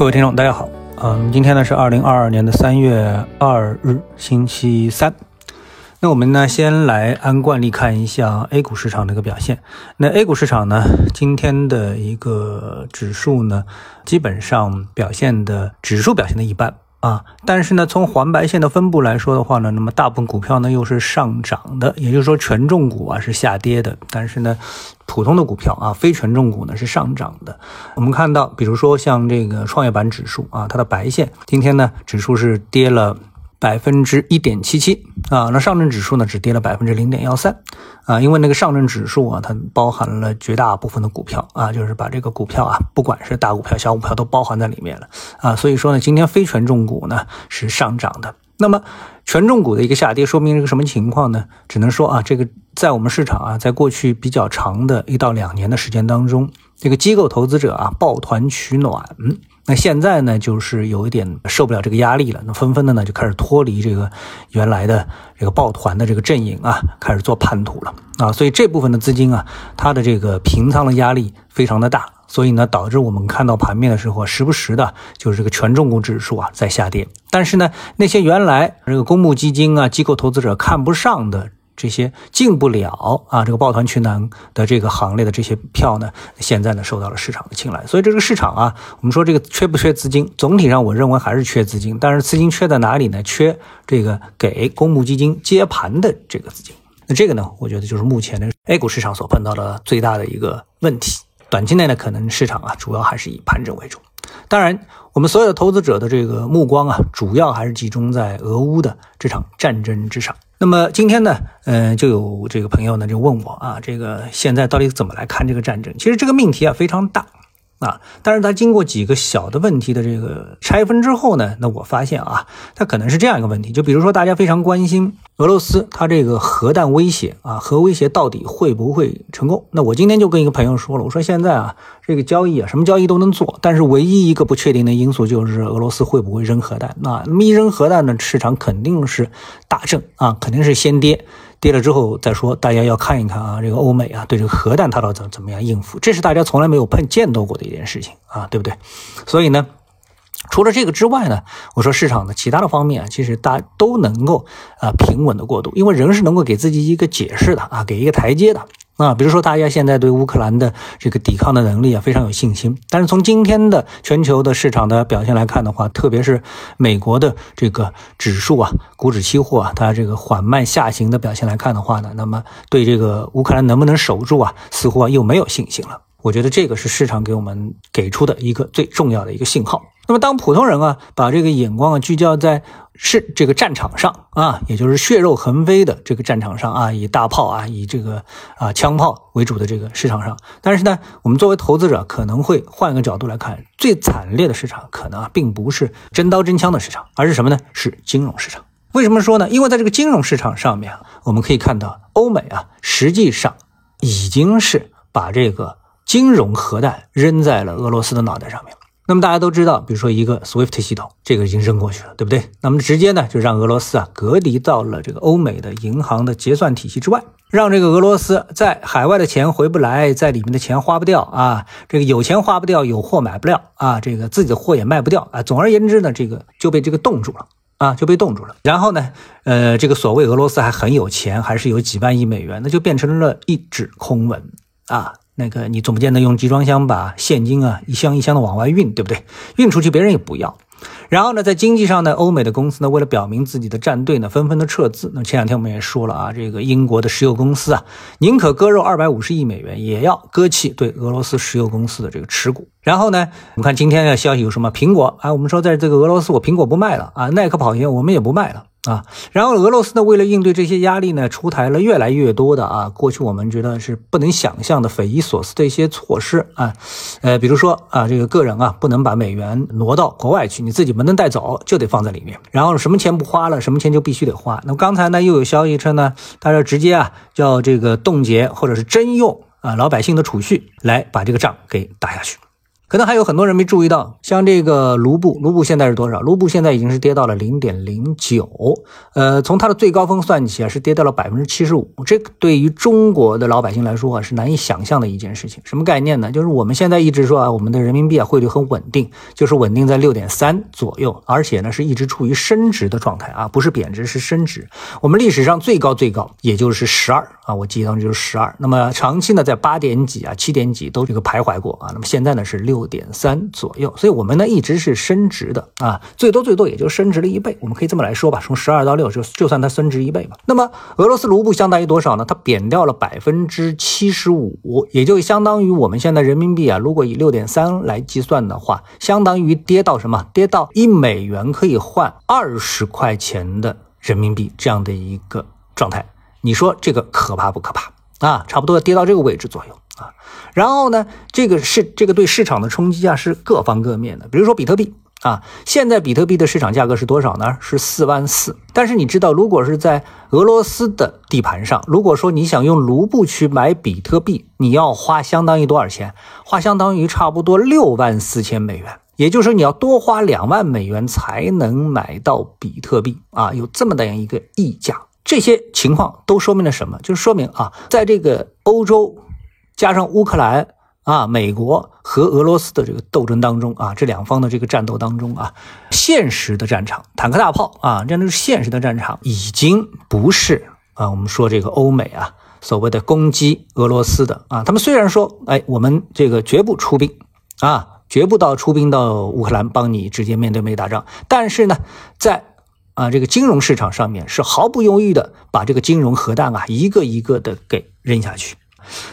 各位听众，大家好。嗯，今天呢是二零二二年的三月二日，星期三。那我们呢先来按惯例看一下 A 股市场的一个表现。那 A 股市场呢，今天的一个指数呢，基本上表现的指数表现的一般。啊，但是呢，从黄白线的分布来说的话呢，那么大部分股票呢又是上涨的，也就是说权重股啊是下跌的，但是呢，普通的股票啊，非权重股呢是上涨的。我们看到，比如说像这个创业板指数啊，它的白线今天呢指数是跌了。百分之一点七七啊，那上证指数呢只跌了百分之零点幺三啊，因为那个上证指数啊，它包含了绝大部分的股票啊，就是把这个股票啊，不管是大股票、小股票都包含在里面了啊，所以说呢，今天非权重股呢是上涨的。那么权重股的一个下跌，说明一个什么情况呢？只能说啊，这个在我们市场啊，在过去比较长的一到两年的时间当中，这个机构投资者啊抱团取暖。那现在呢，就是有一点受不了这个压力了，那纷纷的呢就开始脱离这个原来的这个抱团的这个阵营啊，开始做叛徒了啊，所以这部分的资金啊，它的这个平仓的压力非常的大，所以呢，导致我们看到盘面的时候，时不时的就是这个权重股指数啊在下跌，但是呢，那些原来这个公募基金啊、机构投资者看不上的。这些进不了啊，这个抱团取暖的这个行列的这些票呢，现在呢受到了市场的青睐。所以这个市场啊，我们说这个缺不缺资金？总体上我认为还是缺资金。但是资金缺在哪里呢？缺这个给公募基金接盘的这个资金。那这个呢，我觉得就是目前的 A 股市场所碰到的最大的一个问题。短期内呢，可能市场啊主要还是以盘整为主。当然，我们所有的投资者的这个目光啊，主要还是集中在俄乌的这场战争之上。那么今天呢，嗯，就有这个朋友呢就问我啊，这个现在到底怎么来看这个战争？其实这个命题啊非常大。啊，但是它经过几个小的问题的这个拆分之后呢，那我发现啊，它可能是这样一个问题，就比如说大家非常关心俄罗斯它这个核弹威胁啊，核威胁到底会不会成功？那我今天就跟一个朋友说了，我说现在啊，这个交易啊，什么交易都能做，但是唯一一个不确定的因素就是俄罗斯会不会扔核弹。那那么一扔核弹呢，市场肯定是大震啊，肯定是先跌。跌了之后再说，大家要看一看啊，这个欧美啊对这个核弹它到底怎怎么样应付？这是大家从来没有碰见到过的一件事情啊，对不对？所以呢，除了这个之外呢，我说市场的其他的方面啊，其实大家都能够啊平稳的过渡，因为人是能够给自己一个解释的啊，给一个台阶的。啊，比如说大家现在对乌克兰的这个抵抗的能力啊非常有信心，但是从今天的全球的市场的表现来看的话，特别是美国的这个指数啊，股指期货啊，它这个缓慢下行的表现来看的话呢，那么对这个乌克兰能不能守住啊，似乎啊又没有信心了。我觉得这个是市场给我们给出的一个最重要的一个信号。那么，当普通人啊把这个眼光啊聚焦在是这个战场上啊，也就是血肉横飞的这个战场上啊，以大炮啊，以这个啊枪炮为主的这个市场上，但是呢，我们作为投资者可能会换一个角度来看，最惨烈的市场可能啊并不是真刀真枪的市场，而是什么呢？是金融市场。为什么说呢？因为在这个金融市场上面，我们可以看到，欧美啊实际上已经是把这个。金融核弹扔在了俄罗斯的脑袋上面。那么大家都知道，比如说一个 SWIFT 系统，这个已经扔过去了，对不对？那么直接呢，就让俄罗斯啊隔离到了这个欧美的银行的结算体系之外，让这个俄罗斯在海外的钱回不来，在里面的钱花不掉啊，这个有钱花不掉，有货买不了啊，这个自己的货也卖不掉啊。总而言之呢，这个就被这个冻住了啊，就被冻住了。然后呢，呃，这个所谓俄罗斯还很有钱，还是有几万亿美元，那就变成了一纸空文啊。那个你总不见得用集装箱把现金啊一箱一箱的往外运，对不对？运出去别人也不要。然后呢，在经济上呢，欧美的公司呢，为了表明自己的站队呢，纷纷的撤资。那前两天我们也说了啊，这个英国的石油公司啊，宁可割肉二百五十亿美元，也要割弃对俄罗斯石油公司的这个持股。然后呢，我们看今天的消息有什么？苹果啊，我们说在这个俄罗斯，我苹果不卖了啊，耐克跑鞋我们也不卖了。啊，然后俄罗斯呢，为了应对这些压力呢，出台了越来越多的啊，过去我们觉得是不能想象的匪夷所思的一些措施啊，呃，比如说啊，这个个人啊，不能把美元挪到国外去，你自己不能带走，就得放在里面。然后什么钱不花了，什么钱就必须得花。那么刚才呢，又有消息称呢，他说直接啊，叫这个冻结或者是征用啊老百姓的储蓄来把这个仗给打下去。可能还有很多人没注意到，像这个卢布，卢布现在是多少？卢布现在已经是跌到了零点零九，呃，从它的最高峰算起啊，是跌到了百分之七十五。这对于中国的老百姓来说啊，是难以想象的一件事情。什么概念呢？就是我们现在一直说啊，我们的人民币啊汇率很稳定，就是稳定在六点三左右，而且呢是一直处于升值的状态啊，不是贬值，是升值。我们历史上最高最高也就是十二啊，我记忆当中就是十二。那么长期呢在八点几啊、七点几都这个徘徊过啊。那么现在呢是六。六点三左右，所以我们呢一直是升值的啊，最多最多也就升值了一倍，我们可以这么来说吧，从十二到六就就算它升值一倍吧。那么俄罗斯卢布相当于多少呢？它贬掉了百分之七十五，也就相当于我们现在人民币啊，如果以六点三来计算的话，相当于跌到什么？跌到一美元可以换二十块钱的人民币这样的一个状态，你说这个可怕不可怕啊？差不多跌到这个位置左右。啊，然后呢，这个是这个对市场的冲击啊，是各方各面的。比如说比特币啊，现在比特币的市场价格是多少呢？是四万四。但是你知道，如果是在俄罗斯的地盘上，如果说你想用卢布去买比特币，你要花相当于多少钱？花相当于差不多六万四千美元。也就是说，你要多花两万美元才能买到比特币啊，有这么的一个溢价。这些情况都说明了什么？就是说明啊，在这个欧洲。加上乌克兰啊，美国和俄罗斯的这个斗争当中啊，这两方的这个战斗当中啊，现实的战场，坦克大炮啊，这样的现实的战场已经不是啊，我们说这个欧美啊，所谓的攻击俄罗斯的啊，他们虽然说，哎，我们这个绝不出兵啊，绝不到出兵到乌克兰帮你直接面对面打仗，但是呢，在啊这个金融市场上面是毫不犹豫的把这个金融核弹啊一个一个的给扔下去。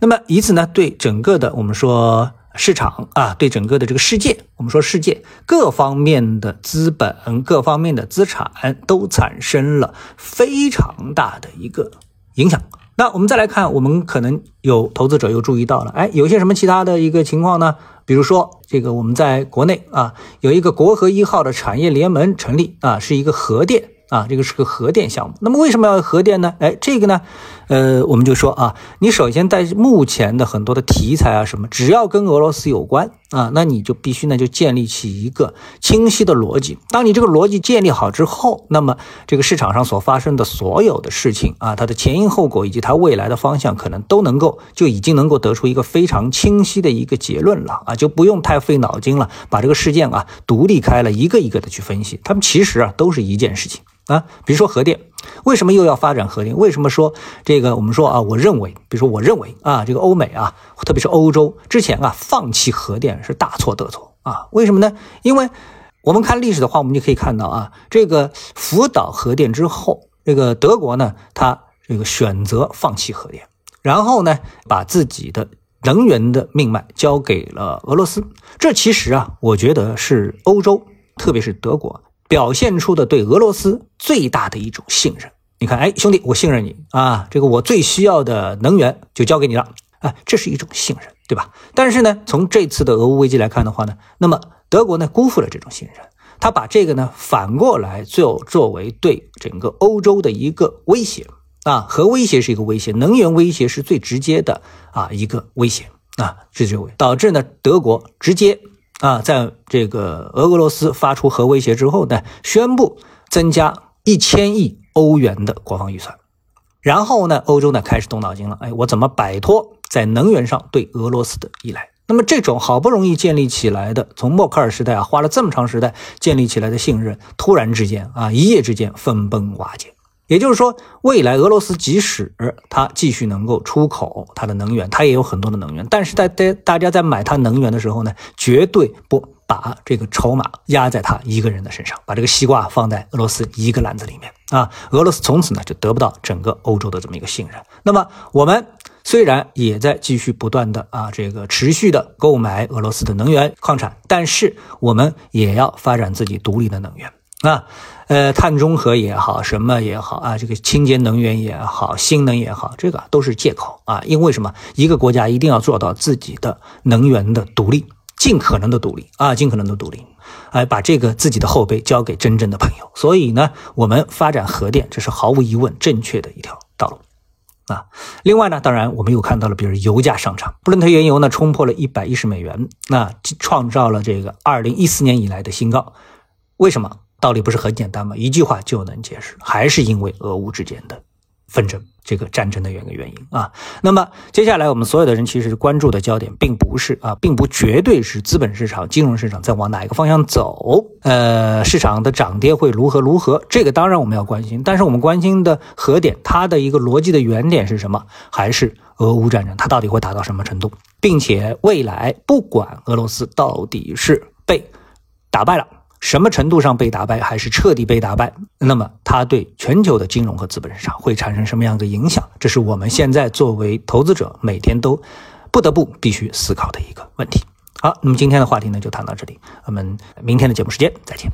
那么以此呢，对整个的我们说市场啊，对整个的这个世界，我们说世界各方面的资本、各方面的资产都产生了非常大的一个影响。那我们再来看，我们可能有投资者又注意到了，哎，有些什么其他的一个情况呢？比如说这个我们在国内啊，有一个国核一号的产业联盟成立啊，是一个核电。啊，这个是个核电项目。那么为什么要核电呢？哎，这个呢，呃，我们就说啊，你首先在目前的很多的题材啊什么，只要跟俄罗斯有关。啊，那你就必须呢，就建立起一个清晰的逻辑。当你这个逻辑建立好之后，那么这个市场上所发生的所有的事情啊，它的前因后果以及它未来的方向，可能都能够就已经能够得出一个非常清晰的一个结论了啊，就不用太费脑筋了，把这个事件啊独立开了，一个一个的去分析。他们其实啊都是一件事情啊，比如说核电。为什么又要发展核电？为什么说这个？我们说啊，我认为，比如说，我认为啊，这个欧美啊，特别是欧洲之前啊，放弃核电是大错特错啊。为什么呢？因为我们看历史的话，我们就可以看到啊，这个福岛核电之后，这个德国呢，它这个选择放弃核电，然后呢，把自己的能源的命脉交给了俄罗斯。这其实啊，我觉得是欧洲，特别是德国。表现出的对俄罗斯最大的一种信任，你看，哎，兄弟，我信任你。啊，这个我最需要的能源就交给你了，啊，这是一种信任，对吧？但是呢，从这次的俄乌危机来看的话呢，那么德国呢辜负了这种信任，他把这个呢反过来就作为对整个欧洲的一个威胁。啊，核威胁是一个威胁，能源威胁是最直接的啊一个威胁。啊，这就导致呢德国直接。啊，在这个俄俄罗斯发出核威胁之后呢，宣布增加一千亿欧元的国防预算，然后呢，欧洲呢开始动脑筋了，哎，我怎么摆脱在能源上对俄罗斯的依赖？那么这种好不容易建立起来的，从默克尔时代啊，花了这么长时代建立起来的信任，突然之间啊，一夜之间分崩瓦解。也就是说，未来俄罗斯即使它继续能够出口它的能源，它也有很多的能源，但是在在大家在买它能源的时候呢，绝对不把这个筹码压在他一个人的身上，把这个西瓜放在俄罗斯一个篮子里面啊，俄罗斯从此呢就得不到整个欧洲的这么一个信任。那么我们虽然也在继续不断的啊这个持续的购买俄罗斯的能源矿产，但是我们也要发展自己独立的能源啊。呃，碳中和也好，什么也好啊，这个清洁能源也好，新能也好，这个都是借口啊。因为什么？一个国家一定要做到自己的能源的独立，尽可能的独立啊，尽可能的独立，哎，把这个自己的后背交给真正的朋友。所以呢，我们发展核电，这是毫无疑问正确的一条道路啊。另外呢，当然我们又看到了，比如油价上涨，布伦特原油呢冲破了一百一十美元，那创造了这个二零一四年以来的新高。为什么？道理不是很简单吗？一句话就能解释，还是因为俄乌之间的纷争。这个战争的原个原因啊，那么接下来我们所有的人其实关注的焦点并不是啊，并不绝对是资本市场、金融市场在往哪一个方向走，呃，市场的涨跌会如何如何，这个当然我们要关心，但是我们关心的核点，它的一个逻辑的原点是什么？还是俄乌战争，它到底会打到什么程度，并且未来不管俄罗斯到底是被打败了。什么程度上被打败，还是彻底被打败？那么它对全球的金融和资本市场会产生什么样的影响？这是我们现在作为投资者每天都不得不必须思考的一个问题。好，那么今天的话题呢就谈到这里，我们明天的节目时间再见。